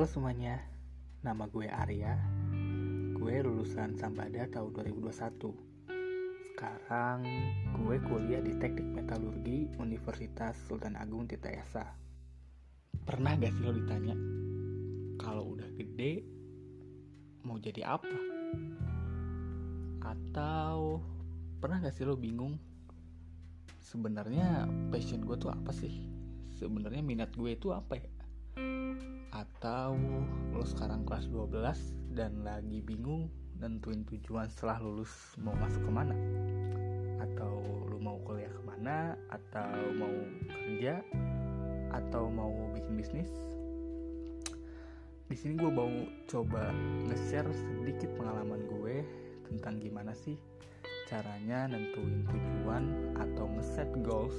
Halo semuanya, nama gue Arya. Gue lulusan Sambada tahun 2021. Sekarang gue kuliah di Teknik Metalurgi Universitas Sultan Agung Tirtayasa. Pernah gak sih lo ditanya, kalau udah gede mau jadi apa? Atau pernah gak sih lo bingung sebenarnya passion gue tuh apa sih? Sebenarnya minat gue itu apa ya? Atau lo sekarang kelas 12 dan lagi bingung nentuin tujuan setelah lulus mau masuk ke mana? Atau lo mau kuliah ke mana? Atau mau kerja? Atau mau bikin bisnis? Di sini gue mau coba nge-share sedikit pengalaman gue tentang gimana sih caranya nentuin tujuan atau nge-set goals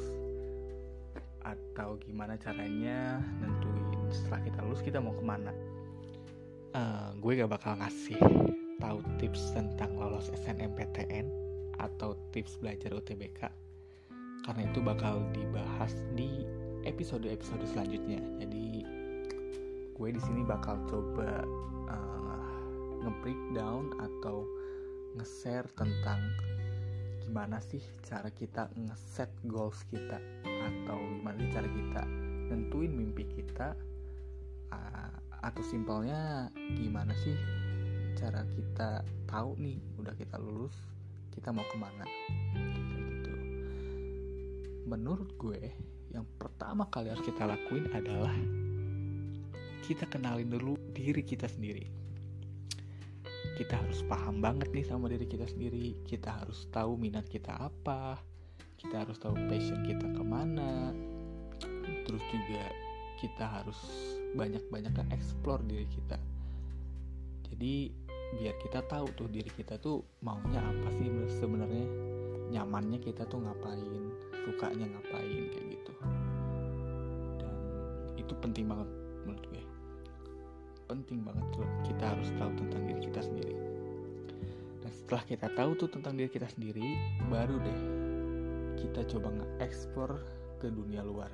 atau gimana caranya nentuin setelah kita lulus kita mau ke mana? Uh, gue gak bakal ngasih tahu tips tentang lolos SNMPTN atau tips belajar UTBK karena itu bakal dibahas di episode-episode selanjutnya. Jadi gue di sini bakal coba uh, nge-breakdown atau nge-share tentang gimana sih cara kita nge-set goals kita atau gimana sih cara kita nentuin mimpi kita atau simpelnya gimana sih cara kita tahu nih udah kita lulus kita mau ke mana? Gitu. Menurut gue yang pertama kali harus kita lakuin adalah kita kenalin dulu diri kita sendiri. Kita harus paham banget nih sama diri kita sendiri. Kita harus tahu minat kita apa. Kita harus tahu passion kita ke mana. Terus juga kita harus banyak-banyak kan explore diri kita. Jadi biar kita tahu tuh diri kita tuh maunya apa sih sebenarnya. Nyamannya kita tuh ngapain sukanya ngapain kayak gitu. Dan itu penting banget menurut gue. Penting banget tuh kita harus tahu tentang diri kita sendiri. Dan setelah kita tahu tuh tentang diri kita sendiri baru deh kita coba nge-explore ke dunia luar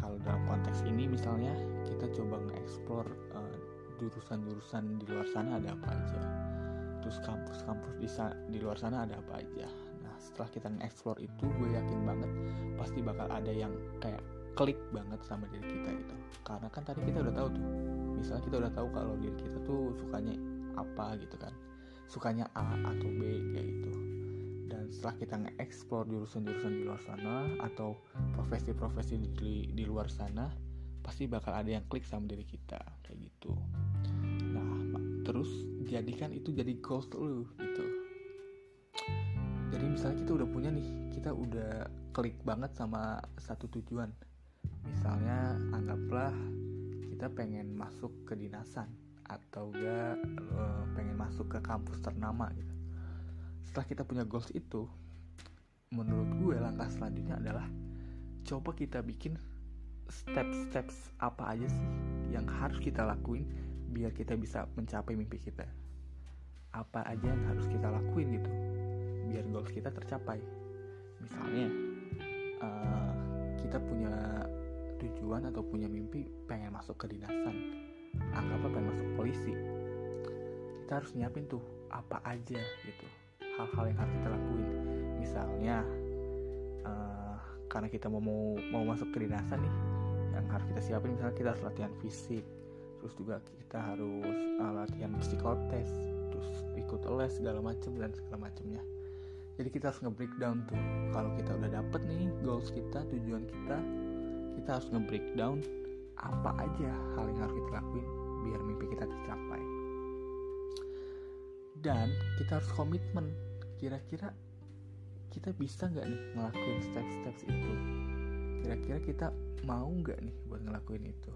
kalau dalam konteks ini misalnya kita coba nge-explore uh, jurusan-jurusan di luar sana ada apa aja. Terus kampus-kampus di, di luar sana ada apa aja. Nah setelah kita nge-explore itu gue yakin banget pasti bakal ada yang kayak klik banget sama diri kita gitu karena kan tadi kita udah tahu tuh misalnya kita udah tahu kalau diri kita tuh sukanya apa gitu kan. Sukanya A atau B kayak gitu setelah kita nge-explore jurusan-jurusan di luar sana atau profesi-profesi di, di luar sana pasti bakal ada yang klik sama diri kita kayak gitu. Nah terus jadikan itu jadi goals lu gitu. Jadi misalnya kita udah punya nih kita udah klik banget sama satu tujuan. Misalnya anggaplah kita pengen masuk ke dinasan atau gak uh, pengen masuk ke kampus ternama gitu setelah kita punya goals itu menurut gue langkah selanjutnya adalah coba kita bikin step-steps apa aja sih yang harus kita lakuin biar kita bisa mencapai mimpi kita. Apa aja yang harus kita lakuin gitu biar goals kita tercapai. Misalnya uh, kita punya tujuan atau punya mimpi pengen masuk ke dinasan anggaplah pengen masuk polisi. Kita harus nyiapin tuh apa aja gitu hal-hal yang harus kita lakuin. Misalnya uh, karena kita mau mau mau masuk ke dinasan nih yang harus kita siapin misalnya kita harus latihan fisik terus juga kita harus uh, latihan psikotes terus ikut les segala macam dan segala macamnya jadi kita harus nge-breakdown tuh. Kalau kita udah dapet nih goals kita tujuan kita kita harus nge-breakdown apa aja hal yang harus kita lakuin biar mimpi kita tercapai. Dan kita harus komitmen kira-kira kita bisa nggak nih ngelakuin steps-steps itu? Kira-kira kita mau nggak nih buat ngelakuin itu?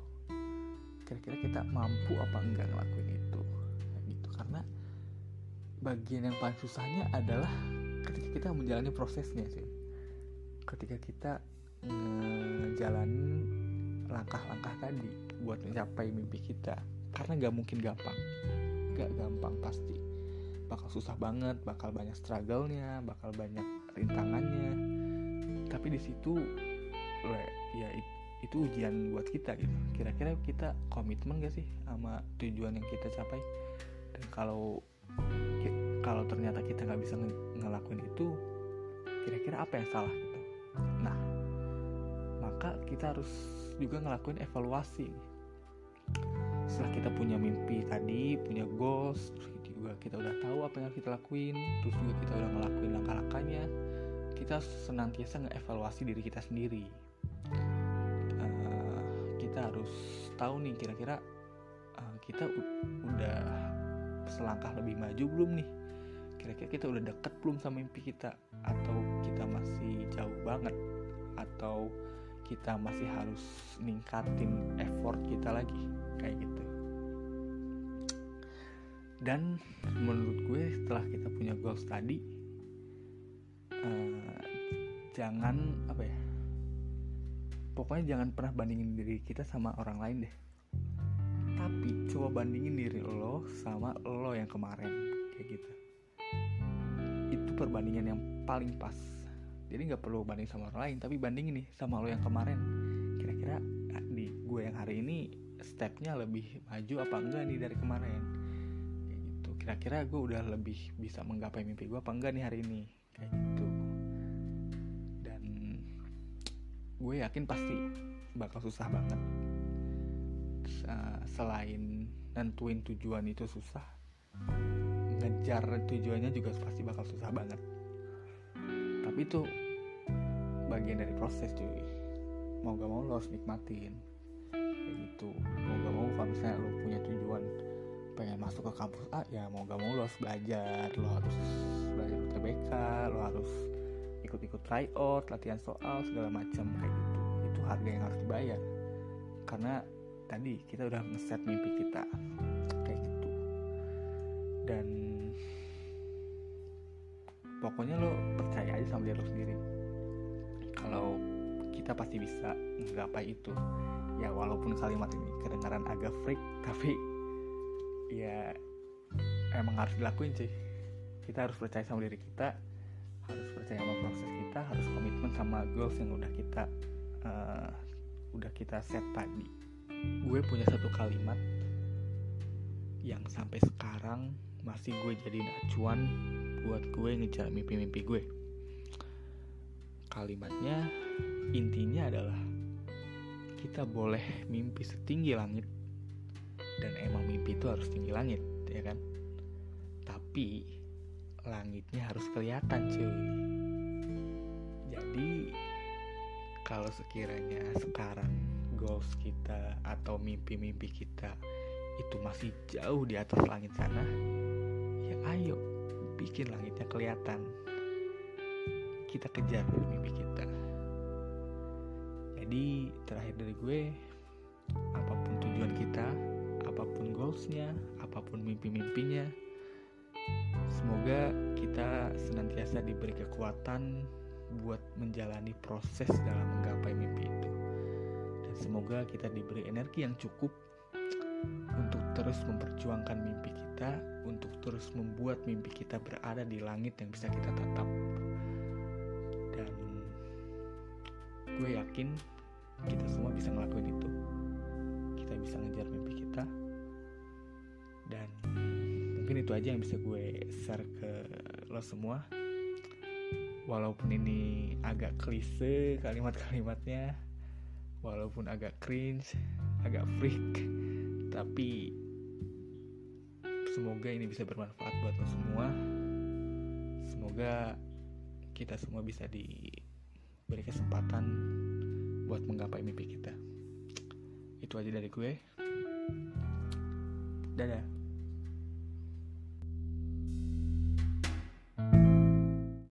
Kira-kira kita mampu apa enggak ngelakuin itu? Nah, gitu. Karena bagian yang paling susahnya adalah ketika kita menjalani prosesnya sih. Ketika kita ngejalanin langkah-langkah tadi buat mencapai mimpi kita. Karena gak mungkin gampang. Gak gampang pasti bakal susah banget bakal banyak struggle-nya bakal banyak rintangannya. Tapi di situ ya itu ujian buat kita gitu. Kira-kira kita komitmen gak sih sama tujuan yang kita capai? Dan kalau kalau ternyata kita nggak bisa ngelakuin itu kira-kira apa yang salah gitu? Nah maka kita harus juga ngelakuin evaluasi setelah kita punya mimpi tadi punya goals juga kita udah tahu apa yang harus kita lakuin terus juga kita udah ngelakuin langkah-langkahnya kita senantiasa ngevaluasi diri kita sendiri. Uh, kita harus tahu nih kira-kira uh, kita udah selangkah lebih maju belum nih? Kira-kira kita udah deket belum sama mimpi kita? Atau kita masih jauh banget? Atau kita masih harus ningkatin effort kita lagi? Kayak gitu dan menurut gue setelah kita punya goals tadi uh, jangan apa ya pokoknya jangan pernah bandingin diri kita sama orang lain deh. Tapi coba bandingin diri lo sama lo yang kemarin kayak gitu. Itu perbandingan yang paling pas. Jadi nggak perlu banding sama orang lain tapi bandingin nih sama lo yang kemarin. Kira-kira di gue yang hari ini stepnya lebih maju apa enggak nih dari kemarin kira-kira gue udah lebih bisa menggapai mimpi gue apa enggak nih hari ini? Kayak gitu. Dan gue yakin pasti bakal susah banget. Selain nentuin tujuan itu susah ngejar tujuannya juga pasti bakal susah banget. Tapi itu bagian dari proses cuy. Mau gak mau lo harus nikmatin. Kayak gitu. Mau gak mau kalau misalnya lo punya tujuan pengen masuk ke kampus A ya mau gak mau lo harus belajar. Lo harus belajar UTBK lo harus ikut-ikut tryout latihan soal segala macam kayak gitu. Itu harga yang harus dibayar. Karena tadi kita udah ngeset mimpi kita kayak gitu. Dan pokoknya lo percaya aja sama diri lo sendiri. Kalau kita pasti bisa menggapai itu. Ya walaupun kalimat ini kedengaran agak freak tapi ya emang harus dilakuin sih. Kita harus percaya sama diri kita harus percaya sama proses kita harus komitmen sama goals yang udah kita uh, udah kita set tadi. Gue punya satu kalimat yang sampai sekarang masih gue jadi acuan buat gue ngejar mimpi-mimpi gue. Kalimatnya intinya adalah kita boleh mimpi setinggi langit dan emang mimpi itu harus tinggi langit ya kan? Tapi langitnya harus kelihatan cuy. Jadi kalau sekiranya sekarang goals kita atau mimpi-mimpi kita itu masih jauh di atas langit sana ya ayo bikin langitnya kelihatan. Kita kejar mimpi kita. Jadi terakhir dari gue apa pun tujuan kita apa pun goalsnya, apa pun mimpi-mimpinya. Semoga kita senantiasa diberi kekuatan buat menjalani proses dalam menggapai mimpi itu. Dan semoga kita diberi energi yang cukup untuk terus memperjuangkan mimpi kita, untuk terus membuat mimpi kita berada di langit yang bisa kita tatap. Dan gue yakin kita semua bisa ngelakuin itu. Kita bisa ngejar mimpi kita itu aja yang bisa gue share ke lo semua. Walaupun ini agak klise kalimat-kalimatnya walaupun agak cringe agak freak tapi semoga ini bisa bermanfaat buat lo semua. Semoga kita semua bisa diberi kesempatan buat menggapai mimpi kita. Itu aja dari gue. Dadah